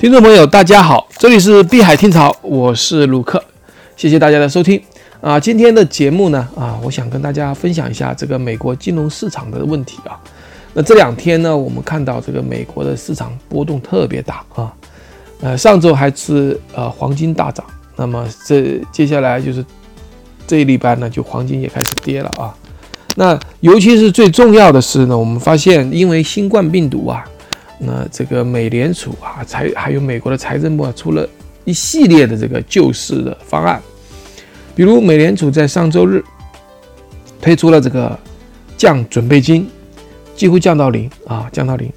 听众朋友，大家好，这里是碧海听潮，我是鲁克，谢谢大家的收听啊。今天的节目呢，啊，我想跟大家分享一下这个美国金融市场的问题啊。那这两天呢，我们看到这个美国的市场波动特别大啊。呃，上周还是呃黄金大涨，那么这接下来就是这一礼拜呢，就黄金也开始跌了啊。那尤其是最重要的是呢，我们发现因为新冠病毒啊。那这个美联储啊，财还有美国的财政部啊，出了一系列的这个救市的方案，比如美联储在上周日推出了这个降准备金，几乎降到零啊，降到零，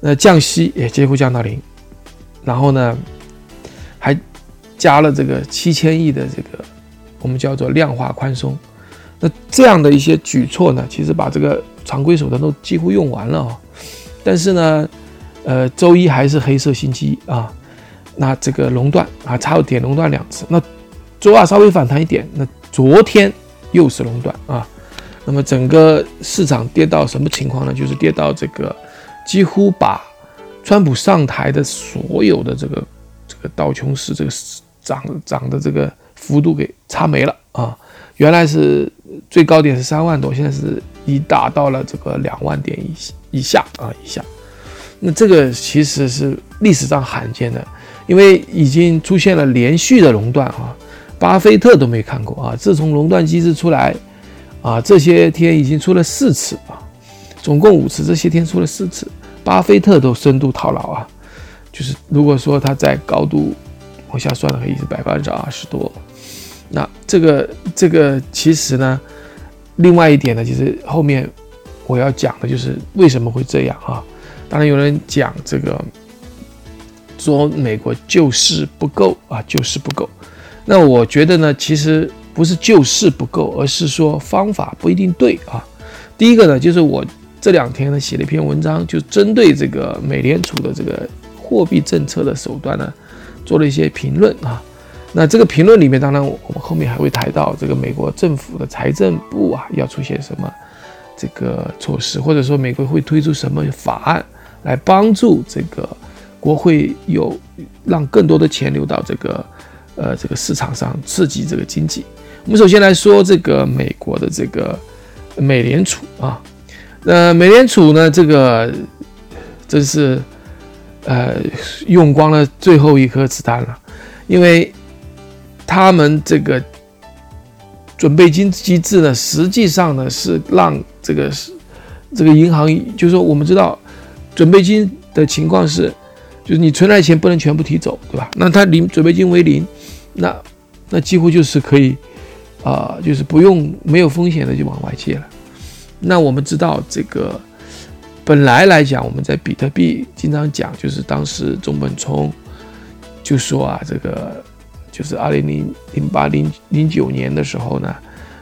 那降息也几乎降到零，然后呢，还加了这个七千亿的这个我们叫做量化宽松，那这样的一些举措呢，其实把这个常规手段都几乎用完了啊，但是呢。呃，周一还是黑色星期一啊，那这个熔断啊，差点熔断两次。那周二稍微反弹一点，那昨天又是熔断啊。那么整个市场跌到什么情况呢？就是跌到这个几乎把川普上台的所有的这个这个道琼斯这个涨涨的这个幅度给擦没了啊。原来是最高点是三万多，现在是已达到了这个两万点以以下啊以下。那这个其实是历史上罕见的，因为已经出现了连续的熔断啊，巴菲特都没看过啊。自从熔断机制出来啊，这些天已经出了四次啊，总共五次，这些天出了四次，巴菲特都深度套牢啊。就是如果说他在高度往下算的话，也是百分之二十多。那这个这个其实呢，另外一点呢，就是后面我要讲的就是为什么会这样啊。当然有人讲这个，说美国救市不够啊，救市不够。那我觉得呢，其实不是救市不够，而是说方法不一定对啊。第一个呢，就是我这两天呢写了一篇文章，就针对这个美联储的这个货币政策的手段呢，做了一些评论啊。那这个评论里面，当然我们后面还会谈到这个美国政府的财政部啊，要出现什么这个措施，或者说美国会推出什么法案。来帮助这个国会有让更多的钱流到这个呃这个市场上，刺激这个经济。我们首先来说这个美国的这个美联储啊，那美联储呢，这个真是呃用光了最后一颗子弹了，因为他们这个准备金机制呢，实际上呢是让这个是这个银行，就是说我们知道。准备金的情况是，就是你存来的钱不能全部提走，对吧？那它零准备金为零，那那几乎就是可以，啊，就是不用没有风险的就往外借了。那我们知道这个本来来讲，我们在比特币经常讲，就是当时中本聪就说啊，这个就是二零零零八零零九年的时候呢，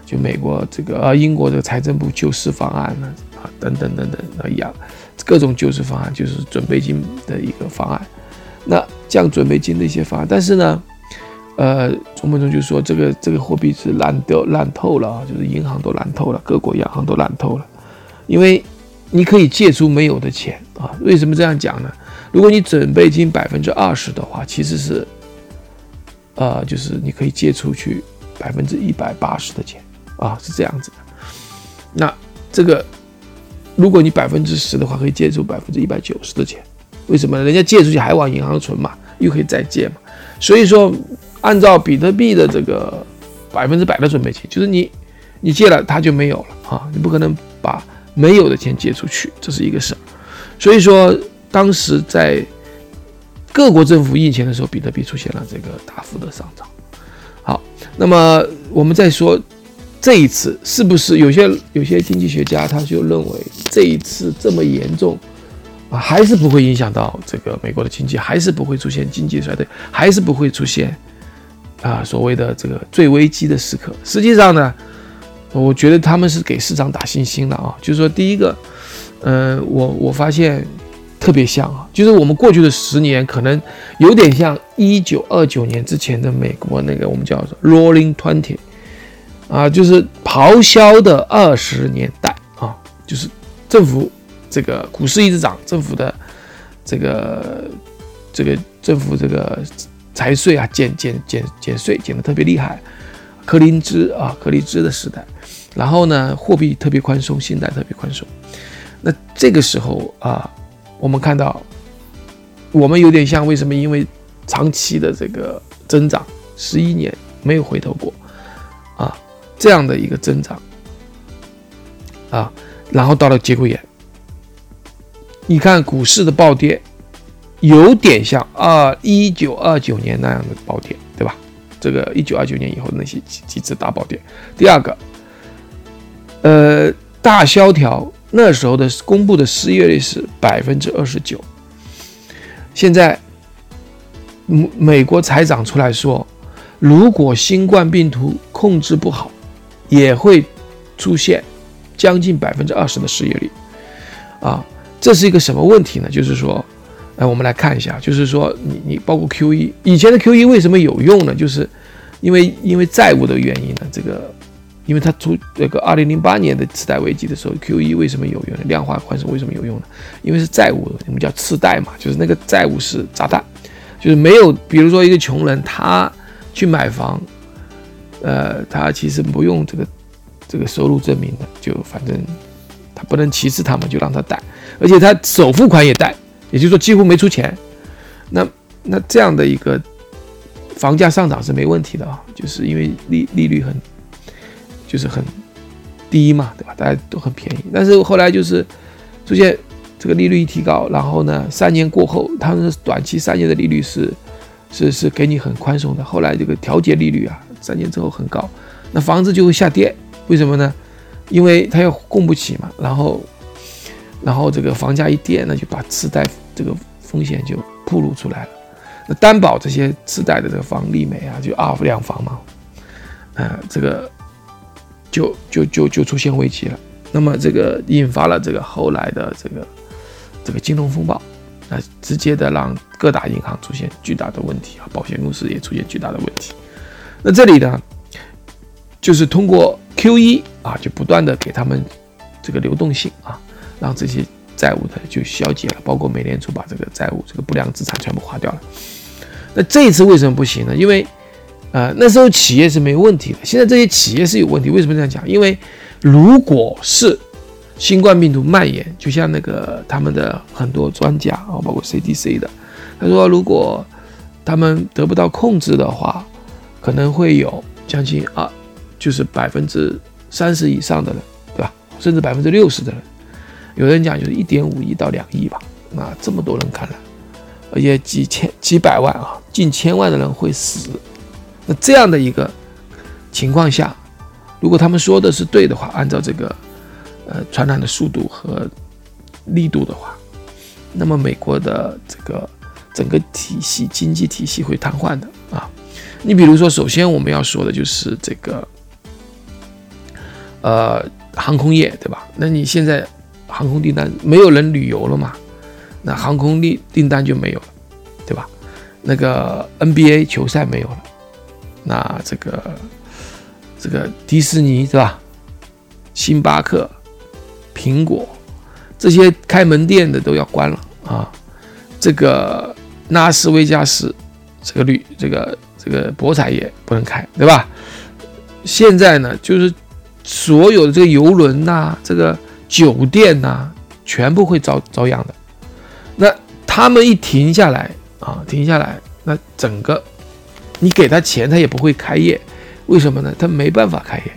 就美国这个呃英国的财政部救市方案呢啊等等等等那样。各种救市方案就是准备金的一个方案，那降准备金的一些方案，但是呢，呃，中本聪就说这个这个货币是烂掉烂透了啊，就是银行都烂透了，各国央行都烂透了，因为你可以借出没有的钱啊。为什么这样讲呢？如果你准备金百分之二十的话，其实是，呃，就是你可以借出去百分之一百八十的钱啊，是这样子的。那这个。如果你百分之十的话，可以借出百分之一百九十的钱，为什么？人家借出去还往银行存嘛，又可以再借嘛。所以说，按照比特币的这个百分之百的准备金，就是你你借了它就没有了啊，你不可能把没有的钱借出去，这是一个事儿。所以说，当时在各国政府印钱的时候，比特币出现了这个大幅的上涨。好，那么？我们再说。这一次是不是有些有些经济学家他就认为这一次这么严重啊，还是不会影响到这个美国的经济，还是不会出现经济衰退，还是不会出现啊所谓的这个最危机的时刻？实际上呢，我觉得他们是给市场打信心的啊，就是说第一个，呃，我我发现特别像啊，就是我们过去的十年可能有点像一九二九年之前的美国那个我们叫做 Rolling Twenty。啊，就是咆哮的二十年代啊，就是政府这个股市一直涨，政府的这个这个政府这个财税啊减减减减税减的特别厉害，柯林兹啊柯林兹的时代，然后呢货币特别宽松，信贷特别宽松，那这个时候啊，我们看到我们有点像为什么？因为长期的这个增长，十一年没有回头过啊，这样的一个增长啊，然后到了节骨眼，你看股市的暴跌。有点像二一九二九年那样的暴跌，对吧？这个一九二九年以后那些几几次大暴跌。第二个，呃，大萧条那时候的公布的失业率是百分之二十九，现在美美国财长出来说，如果新冠病毒控制不好，也会出现将近百分之二十的失业率。啊，这是一个什么问题呢？就是说。来，我们来看一下，就是说，你你包括 Q E 以前的 Q E 为什么有用呢？就是因为因为债务的原因呢，这个，因为它出这个二零零八年的次贷危机的时候，Q E 为什么有用？量化宽松为什么有用呢？因为是债务，我们叫次贷嘛，就是那个债务是炸弹，就是没有，比如说一个穷人他去买房，呃，他其实不用这个这个收入证明的，就反正他不能歧视他们，就让他贷，而且他首付款也贷。也就是说，几乎没出钱，那那这样的一个房价上涨是没问题的啊，就是因为利利率很就是很低嘛，对吧？大家都很便宜。但是后来就是出现这个利率一提高，然后呢，三年过后，他们短期三年的利率是是是给你很宽松的，后来这个调节利率啊，三年之后很高，那房子就会下跌。为什么呢？因为它要供不起嘛，然后。然后这个房价一跌，那就把次贷这个风险就暴露出来了。那担保这些次贷的这个房利美啊，就二两房嘛，呃，这个就就就就出现危机了。那么这个引发了这个后来的这个这个金融风暴，那直接的让各大银行出现巨大的问题啊，保险公司也出现巨大的问题。那这里呢，就是通过 QE 啊，就不断的给他们这个流动性啊。让这些债务的就消解了，包括美联储把这个债务、这个不良资产全部划掉了。那这一次为什么不行呢？因为，呃，那时候企业是没问题的，现在这些企业是有问题。为什么这样讲？因为如果是新冠病毒蔓延，就像那个他们的很多专家啊，包括 CDC 的，他说，如果他们得不到控制的话，可能会有将近啊，就是百分之三十以上的人，对吧？甚至百分之六十的人。有人讲就是一点五亿到两亿吧，那这么多人看来，而且几千几百万啊，近千万的人会死。那这样的一个情况下，如果他们说的是对的话，按照这个呃传染的速度和力度的话，那么美国的这个整个体系经济体系会瘫痪的啊。你比如说，首先我们要说的就是这个呃航空业，对吧？那你现在。航空订单没有人旅游了嘛？那航空订订单就没有了，对吧？那个 NBA 球赛没有了，那这个这个迪士尼是吧？星巴克、苹果这些开门店的都要关了啊！这个拉斯维加斯这个旅这个这个博彩业不能开，对吧？现在呢，就是所有的这个游轮呐，这个。酒店呐，全部会遭遭殃的。那他们一停下来啊，停下来，那整个你给他钱，他也不会开业。为什么呢？他没办法开业，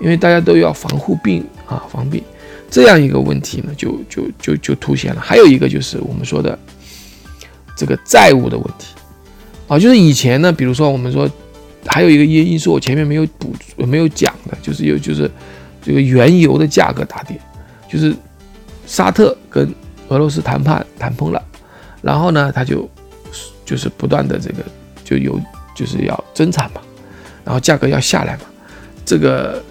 因为大家都要防护病啊，防病。这样一个问题呢，就就就就凸显了。还有一个就是我们说的这个债务的问题啊，就是以前呢，比如说我们说还有一个因因素，我前面没有补没有讲的，就是有就是这个原油的价格大跌。就是沙特跟俄罗斯谈判谈崩了，然后呢，他就就是不断的这个就有就是要增产嘛，然后价格要下来嘛。这个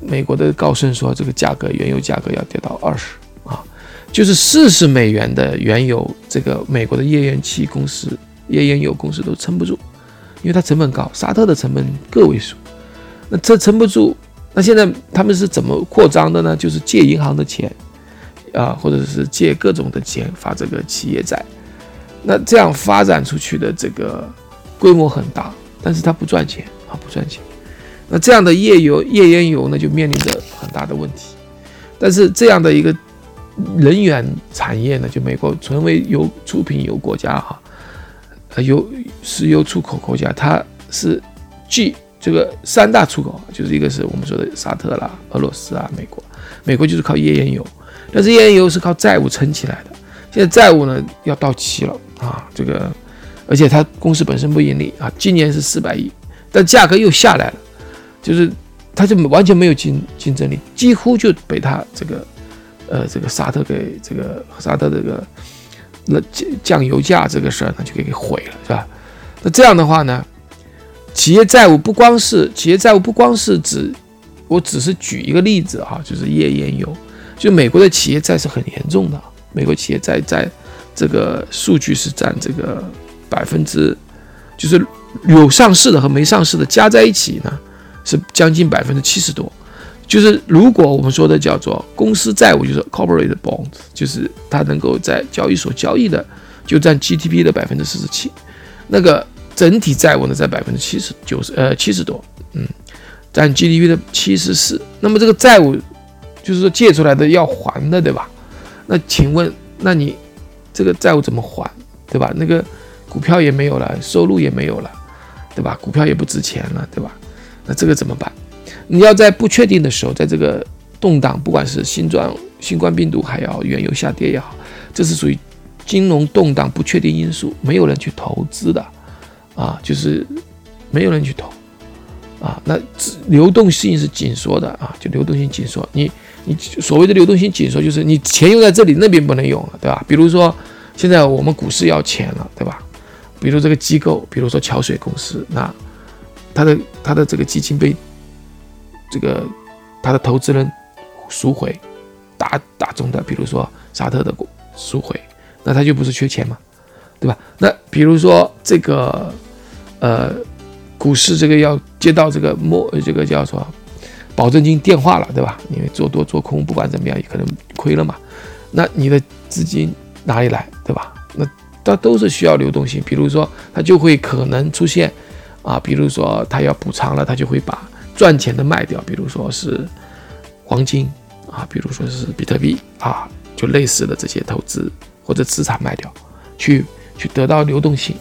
美国的高盛说，这个价格原油价格要跌到二十啊，就是四十美元的原油，这个美国的页岩气公司、页岩油公司都撑不住，因为它成本高，沙特的成本个位数，那这撑不住。那现在他们是怎么扩张的呢？就是借银行的钱，啊，或者是借各种的钱发这个企业债，那这样发展出去的这个规模很大，但是它不赚钱啊，不赚钱。那这样的页油、页岩油呢，就面临着很大的问题。但是这样的一个能源产业呢，就美国成为油出品油国家哈，呃，油石油出口国家，它是既这个三大出口，就是一个是我们说的沙特啦、俄罗斯啊、美国，美国就是靠页岩油，但是页岩油是靠债务撑起来的，现在债务呢要到期了啊，这个而且它公司本身不盈利啊，今年是四百亿，但价格又下来了。就是它就完全没有竞竞争力，几乎就被它这个呃这个沙特给这个沙特这个那降降油价这个事儿呢就给给毁了，是吧？那这样的话呢，企业债务不光是企业债务不光是指，我只是举一个例子哈，就是页岩油，就美国的企业债是很严重的，美国企业债在这个数据是占这个百分之，就是有上市的和没上市的加在一起呢。是将近百分之七十多，就是如果我们说的叫做公司债务，就是 corporate bonds，就是它能够在交易所交易的，就占 GDP 的百分之四十七。那个整体债务呢，在百分之七十九十呃七十多，嗯，占 GDP 的七十四。那么这个债务就是说借出来的要还的，对吧？那请问，那你这个债务怎么还，对吧？那个股票也没有了，收入也没有了，对吧？股票也不值钱了，对吧？那这个怎么办？你要在不确定的时候，在这个动荡，不管是新冠新冠病毒，还要原油下跌也好，这是属于金融动荡不确定因素，没有人去投资的啊，就是没有人去投啊。那流动性是紧缩的啊，就流动性紧缩。你你所谓的流动性紧缩，就是你钱用在这里，那边不能用了，对吧？比如说现在我们股市要钱了，对吧？比如这个机构，比如说桥水公司，那。它的它的这个基金被这个他的投资人赎回，大大宗的，比如说沙特的股赎回，那他就不是缺钱嘛，对吧？那比如说这个呃股市这个要接到这个末这个叫做保证金电话了，对吧？因为做多做空不管怎么样也可能亏了嘛，那你的资金哪里来，对吧？那它都是需要流动性，比如说它就会可能出现。啊，比如说他要补偿了，他就会把赚钱的卖掉，比如说是黄金啊，比如说是比特币啊，就类似的这些投资或者资产卖掉，去去得到流动性。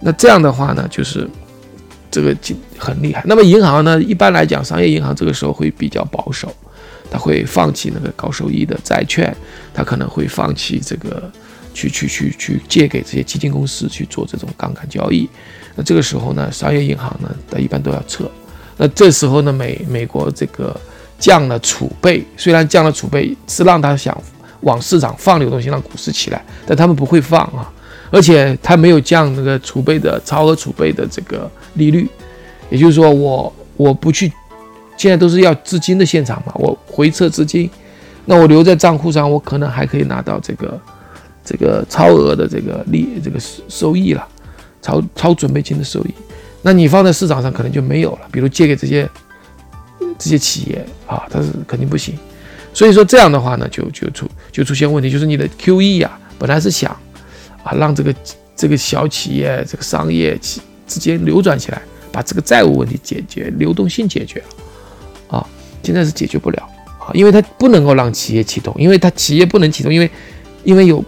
那这样的话呢，就是这个很厉害。那么银行呢，一般来讲，商业银行这个时候会比较保守，他会放弃那个高收益的债券，他可能会放弃这个。去去去去借给这些基金公司去做这种杠杆交易，那这个时候呢，商业银行呢，它一般都要撤。那这时候呢，美美国这个降了储备，虽然降了储备是让他想往市场放流动性，让股市起来，但他们不会放啊，而且他没有降那个储备的超额储备的这个利率，也就是说，我我不去，现在都是要资金的现场嘛，我回撤资金，那我留在账户上，我可能还可以拿到这个。这个超额的这个利这个收益了，超超准备金的收益，那你放在市场上可能就没有了。比如借给这些这些企业啊，它是肯定不行。所以说这样的话呢，就就出就出现问题，就是你的 QE 啊，本来是想啊让这个这个小企业这个商业企之间流转起来，把这个债务问题解决，流动性解决了啊，现在是解决不了啊，因为它不能够让企业启动，因为它企业不能启动，因为因为有。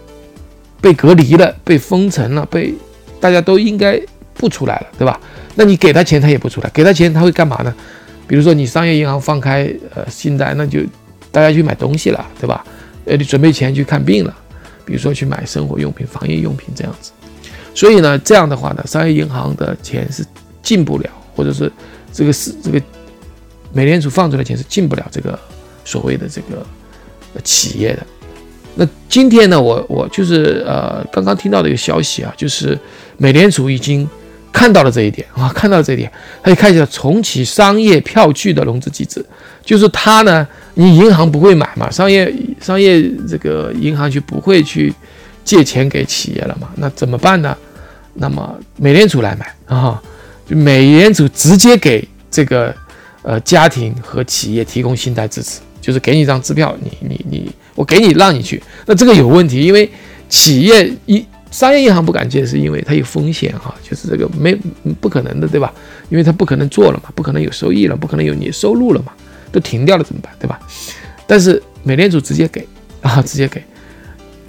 被隔离了，被封城了，被大家都应该不出来了，对吧？那你给他钱，他也不出来。给他钱，他会干嘛呢？比如说你商业银行放开呃信贷，那就大家去买东西了，对吧？呃，你准备钱去看病了，比如说去买生活用品、防疫用品这样子。所以呢，这样的话呢，商业银行的钱是进不了，或者是这个是这个美联储放出来钱是进不了这个所谓的这个企业的。那今天呢，我我就是呃，刚刚听到的一个消息啊，就是美联储已经看到了这一点啊，看到了这一点，他就开始重启商业票据的融资机制，就是他呢，你银行不会买嘛，商业商业这个银行就不会去借钱给企业了嘛，那怎么办呢？那么美联储来买啊，就美联储直接给这个呃家庭和企业提供信贷支持，就是给你一张支票，你你你。我给你让你去，那这个有问题，因为企业一商业银行不敢借，是因为它有风险哈，就是这个没不可能的，对吧？因为它不可能做了嘛，不可能有收益了，不可能有你收入了嘛，都停掉了怎么办，对吧？但是美联储直接给啊，直接给，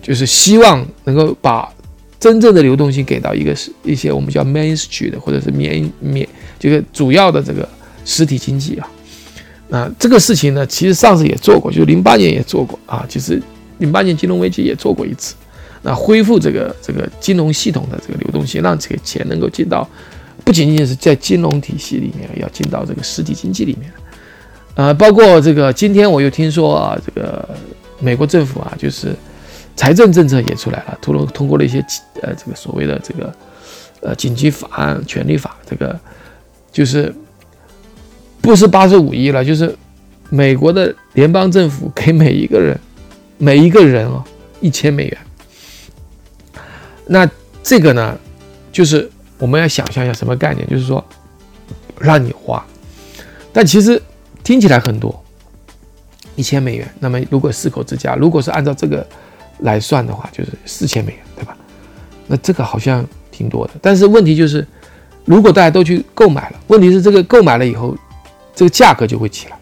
就是希望能够把真正的流动性给到一个是一些我们叫 Main Street 或者是免免这个主要的这个实体经济啊。那这个事情呢，其实上次也做过，就是零八年也做过啊，其实零八年金融危机也做过一次。那恢复这个这个金融系统的这个流动性，让这个钱能够进到，不仅仅是在金融体系里面，要进到这个实体经济里面。呃，包括这个今天我又听说啊，这个美国政府啊，就是财政政策也出来了，通过通过了一些呃这个所谓的这个呃紧急法案、权利法，这个就是不是八十五亿了，就是美国的联邦政府给每一个人每一个人啊一千美元。那这个呢，就是我们要想象一下什么概念，就是说让你花，但其实听起来很多，一千美元。那么如果四口之家，如果是按照这个来算的话，就是四千美元，对吧？那这个好像挺多的。但是问题就是，如果大家都去购买了，问题是这个购买了以后，这个价格就会起来。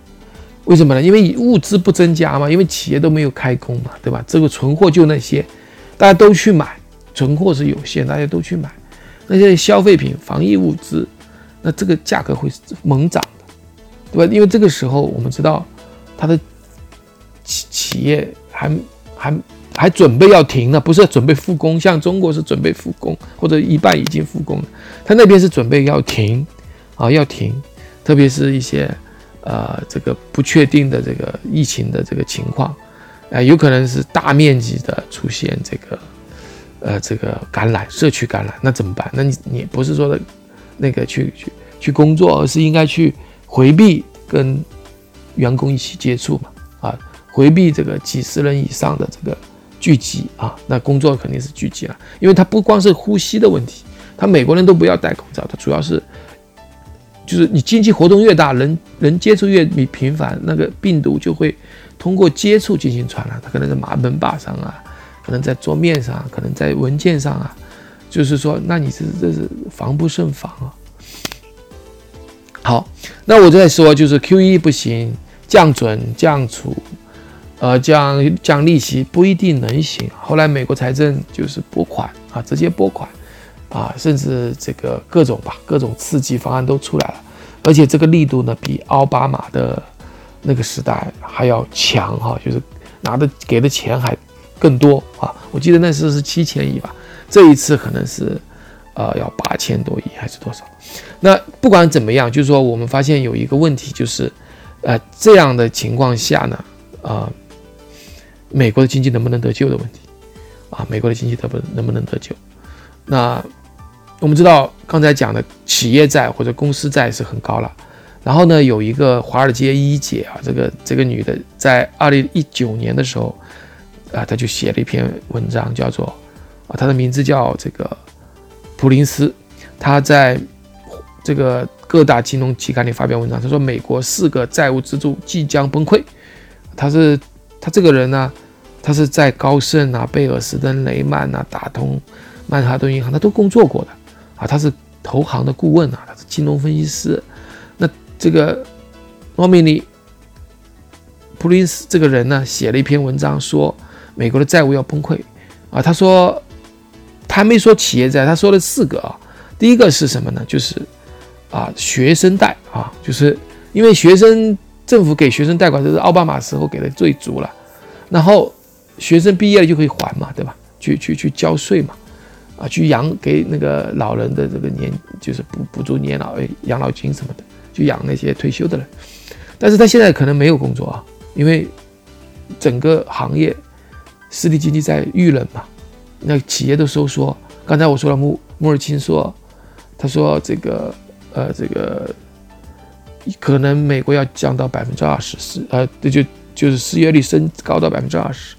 为什么呢？因为物资不增加嘛，因为企业都没有开工嘛，对吧？这个存货就那些，大家都去买。存货是有限，大家都去买那些消费品、防疫物资，那这个价格会猛涨的，对吧？因为这个时候我们知道，它的企企业还还还准备要停呢，不是准备复工，像中国是准备复工或者一半已经复工了，它那边是准备要停啊，要停，特别是一些呃这个不确定的这个疫情的这个情况，啊，有可能是大面积的出现这个。呃，这个感染，社区感染，那怎么办？那你你不是说的，那个去去去工作，而是应该去回避跟员工一起接触嘛？啊，回避这个几十人以上的这个聚集啊，那工作肯定是聚集了，因为他不光是呼吸的问题，他美国人都不要戴口罩，他主要是就是你经济活动越大，人人接触越频繁，那个病毒就会通过接触进行传染，它可能是马门把上啊。可能在桌面上，可能在文件上啊，就是说，那你这这是防不胜防啊。好，那我再说，就是 Q E 不行，降准、降储，呃，降降利息不一定能行。后来美国财政就是拨款啊，直接拨款啊，甚至这个各种吧，各种刺激方案都出来了，而且这个力度呢，比奥巴马的那个时代还要强哈，就是拿的给的钱还。更多啊！我记得那时候是七千亿吧，这一次可能是，呃，要八千多亿还是多少？那不管怎么样，就是说我们发现有一个问题，就是，呃，这样的情况下呢，啊，美国的经济能不能得救的问题，啊，美国的经济能不能不能得救？那我们知道刚才讲的企业债或者公司债是很高了，然后呢，有一个华尔街一姐啊，这个这个女的在二零一九年的时候。啊，他就写了一篇文章，叫做啊，他的名字叫这个普林斯，他在这个各大金融期刊里发表文章，他说美国四个债务支柱即将崩溃。他是他这个人呢，他是在高盛啊、贝尔斯登、雷曼啊、打通、曼哈顿银行，他都工作过的啊，他是投行的顾问啊，他是金融分析师。那这个诺米尼普林斯这个人呢，写了一篇文章说。美国的债务要崩溃啊！他说，他没说企业债，他说了四个啊。第一个是什么呢？就是啊，学生贷啊，就是因为学生政府给学生贷款，这是奥巴马时候给的最足了。然后学生毕业了就可以还嘛，对吧？去去去交税嘛，啊，去养给那个老人的这个年，就是补补助年老养老金什么的，去养那些退休的人。但是他现在可能没有工作啊，因为整个行业。实体经济在遇冷嘛，那企业都收缩。刚才我说了，穆穆尔钦说，他说这个呃这个可能美国要降到百分之二十四，呃，这就就是失业率升高到百分之二十，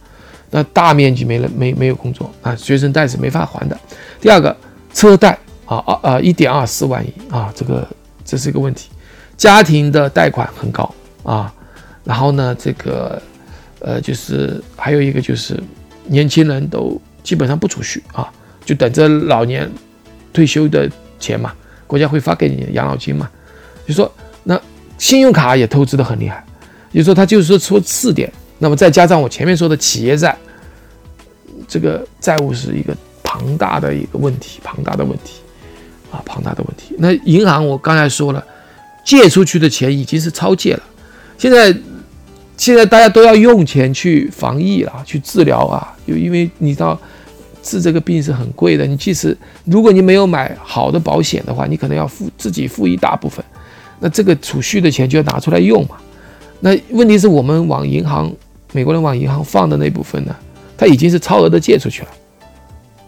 那大面积没了没没有工作啊，学生贷是没法还的。第二个车贷啊啊啊一点二四万亿啊，这个这是一个问题，家庭的贷款很高啊，然后呢这个。呃，就是还有一个就是，年轻人都基本上不储蓄啊，就等着老年退休的钱嘛，国家会发给你养老金嘛。就说那信用卡也透支的很厉害，就说他就是说出四点，那么再加上我前面说的企业债，这个债务是一个庞大的一个问题，庞大的问题啊，庞大的问题。那银行我刚才说了，借出去的钱已经是超借了，现在现在大家都要用钱去防疫了，去治疗啊，就因为你知道。治这个病是很贵的，你即使如果你没有买好的保险的话，你可能要付自己付一大部分，那这个储蓄的钱就要拿出来用嘛。那问题是我们往银行，美国人往银行放的那部分呢，他已经是超额的借出去了，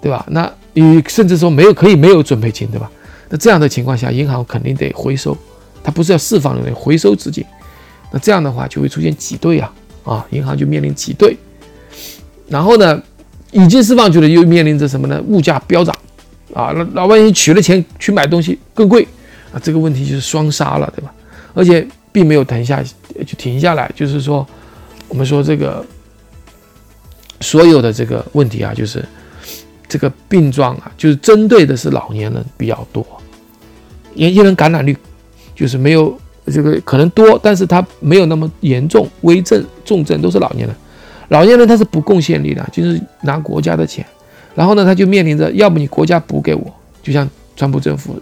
对吧？那你甚至说没有可以没有准备金，对吧？那这样的情况下，银行肯定得回收，它不是要释放的回收资金，那这样的话就会出现挤兑啊啊，银行就面临挤兑，然后呢？已经释放去了，又面临着什么呢？物价飙涨，啊，那那万一取了钱去买东西更贵，啊，这个问题就是双杀了，对吧？而且并没有停下，就停下来，就是说，我们说这个所有的这个问题啊，就是这个病状啊，就是针对的是老年人比较多，年轻人感染率就是没有这个可能多，但是他没有那么严重，危症、重症都是老年人。老年人他是不贡献力的，就是拿国家的钱，然后呢，他就面临着，要不你国家补给我，就像川普政府，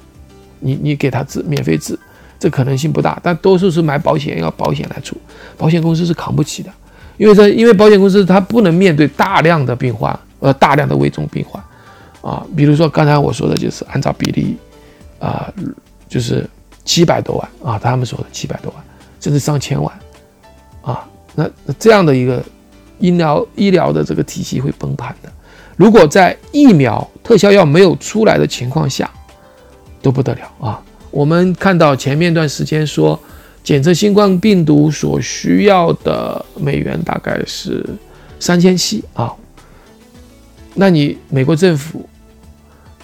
你你给他治免费治，这可能性不大，但多数是买保险要保险来出，保险公司是扛不起的，因为这因为保险公司它不能面对大量的病患，呃大量的危重病患，啊，比如说刚才我说的就是按照比例，啊，就是七百多万啊，他们说的七百多万，甚至上千万，啊，那这样的一个。医疗医疗的这个体系会崩盘的。如果在疫苗特效药没有出来的情况下，都不得了啊！我们看到前面一段时间说，检测新冠病毒所需要的美元大概是三千七啊。那你美国政府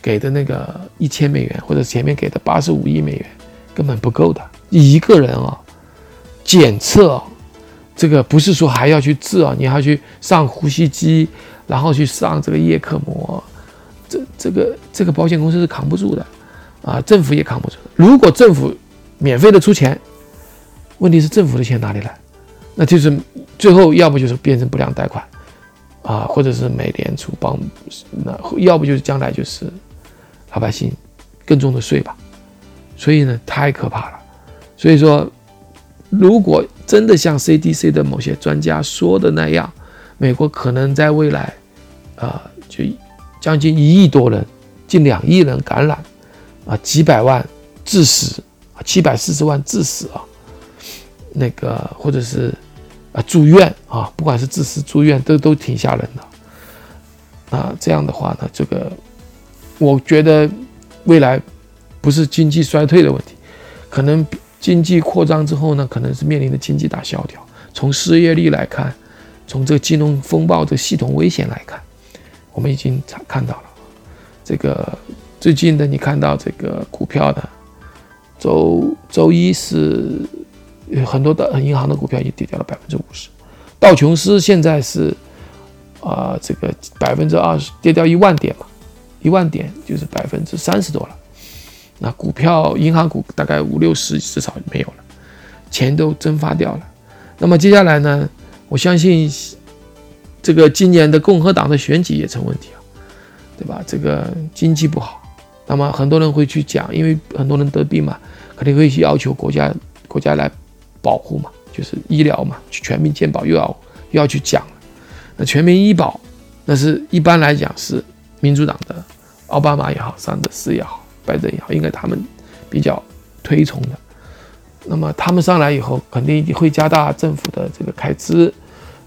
给的那个一千美元，或者前面给的八十五亿美元，根本不够的。一个人啊，检测。这个不是说还要去治啊，你还要去上呼吸机，然后去上这个叶克膜，这这个这个保险公司是扛不住的，啊，政府也扛不住。如果政府免费的出钱，问题是政府的钱哪里来？那就是最后要不就是变成不良贷款，啊，或者是美联储帮，那要不就是将来就是老百姓更重的税吧。所以呢，太可怕了。所以说。如果真的像 CDC 的某些专家说的那样，美国可能在未来，啊，就将近一亿多人，近两亿人感染，啊，几百万致死，啊，七百四十万致死啊，那个或者是啊住院啊，不管是致死住院都都挺吓人的，啊，这样的话呢，这个我觉得未来不是经济衰退的问题，可能。经济扩张之后呢，可能是面临的经济大萧条。从失业率来看，从这个金融风暴的系统危险来看，我们已经看看到了。这个最近的，你看到这个股票的，周周一是很多的银行的股票已经跌掉了百分之五十。道琼斯现在是啊，这个百分之二十跌掉一万点嘛，一万点就是百分之三十多了。那股票、银行股大概五六十至少没有了，钱都蒸发掉了。那么接下来呢？我相信这个今年的共和党的选举也成问题啊，对吧？这个经济不好，那么很多人会去讲，因为很多人得病嘛，肯定会去要求国家国家来保护嘛，就是医疗嘛，全民健保又要又要去讲了。那全民医保，那是一般来讲是民主党的奥巴马也好，桑德斯也好。拜登也好，应该他们比较推崇的。那么他们上来以后，肯定会加大政府的这个开支，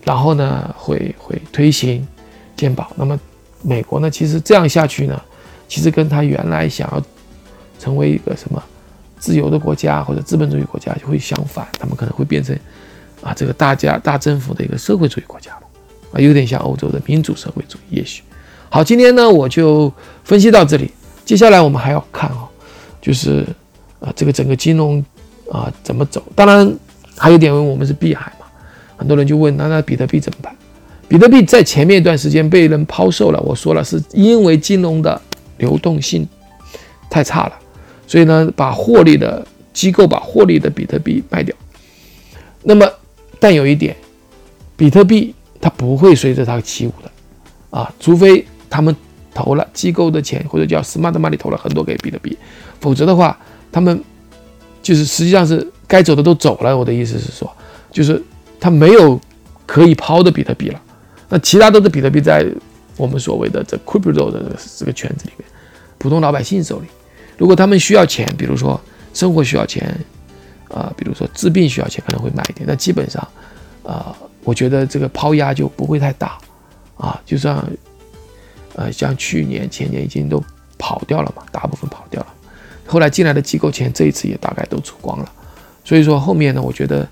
然后呢，会会推行健保。那么美国呢，其实这样下去呢，其实跟他原来想要成为一个什么自由的国家或者资本主义国家就会相反，他们可能会变成啊这个大家大政府的一个社会主义国家啊，有点像欧洲的民主社会主义。也许好，今天呢我就分析到这里。接下来我们还要看啊，就是啊这个整个金融啊怎么走？当然还有点问我们是碧海嘛，很多人就问那那比特币怎么办？比特币在前面一段时间被人抛售了，我说了是因为金融的流动性太差了，所以呢，把获利的机构把获利的比特币卖掉。那么，但有一点，比特币它不会随着它起舞的啊，除非他们投了机构的钱或者叫 smart money 投了很多给比特币，否则的话，他们就是实际上是该走的都走了。我的意思是说，就是他没有可以抛的比特币了。那其他都是比特币在我们所谓的这 crypto 的这个圈子里面，普通老百姓手里，如果他们需要钱，比如说生活需要钱，啊，比如说治病需要钱，可能会买一点。那基本上，啊，我觉得这个抛压就不会太大，啊，就像，呃，像去年前年已经都跑掉了嘛，大部分跑掉了，后来进来的机构钱这一次也大概都出光了，所以说后面呢，我觉得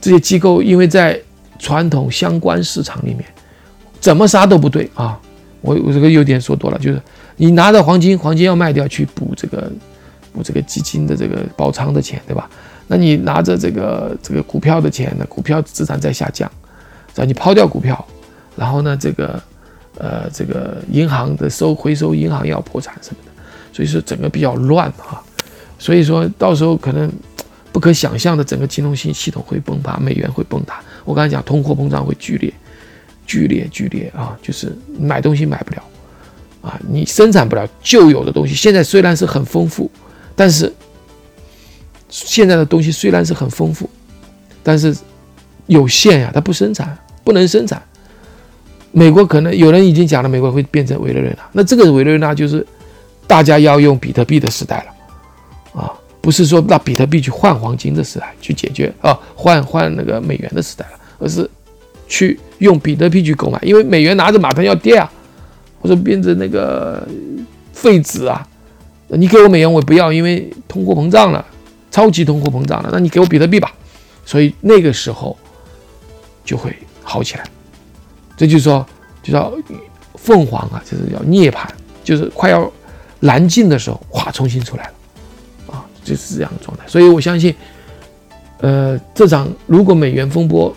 这些机构因为在传统相关市场里面，怎么杀都不对啊！我我这个有点说多了，就是你拿着黄金，黄金要卖掉去补这个补这个基金的这个爆仓的钱，对吧？那你拿着这个这个股票的钱呢，股票资产在下降，是吧？你抛掉股票，然后呢，这个呃这个银行的收回收银行要破产什么的，所以说整个比较乱啊，所以说到时候可能不可想象的整个金融性系统会崩塌，美元会崩塌。我刚才讲，通货膨胀会剧烈、剧烈、剧烈啊！就是买东西买不了啊，你生产不了旧有的东西。现在虽然是很丰富，但是现在的东西虽然是很丰富，但是有限呀，它不生产，不能生产。美国可能有人已经讲了，美国会变成委内瑞拉，那这个委内瑞拉就是大家要用比特币的时代了啊！不是说拿比特币去换黄金的时代去解决啊，换换那个美元的时代了，而是去用比特币去购买，因为美元拿着马上要跌啊，或者变成那个废纸啊，你给我美元我不要，因为通货膨胀了，超级通货膨胀了，那你给我比特币吧，所以那个时候就会好起来，这就是说，就叫凤凰啊，就是叫涅槃，就是快要燃尽的时候，哗，重新出来了。啊就是这样的状态，所以我相信，呃，这场如果美元风波、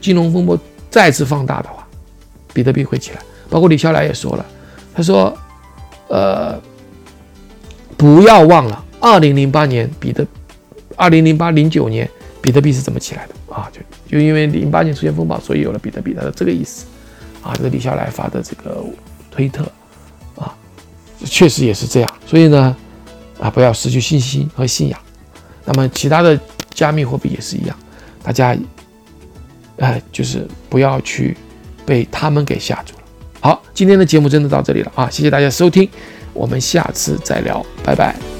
金融风波再次放大的话，比特币会起来。包括李笑来也说了，他说，呃，不要忘了，二零零八年比特，二零零八零九年比特币是怎么起来的啊？就就因为零八年出现风暴，所以有了比特币，他的这个意思啊。这个李笑来发的这个推特啊，确实也是这样。所以呢。啊，不要失去信心和信仰。那么，其他的加密货币也是一样，大家，哎，就是不要去被他们给吓住了。好，今天的节目真的到这里了啊！谢谢大家收听，我们下次再聊，拜拜。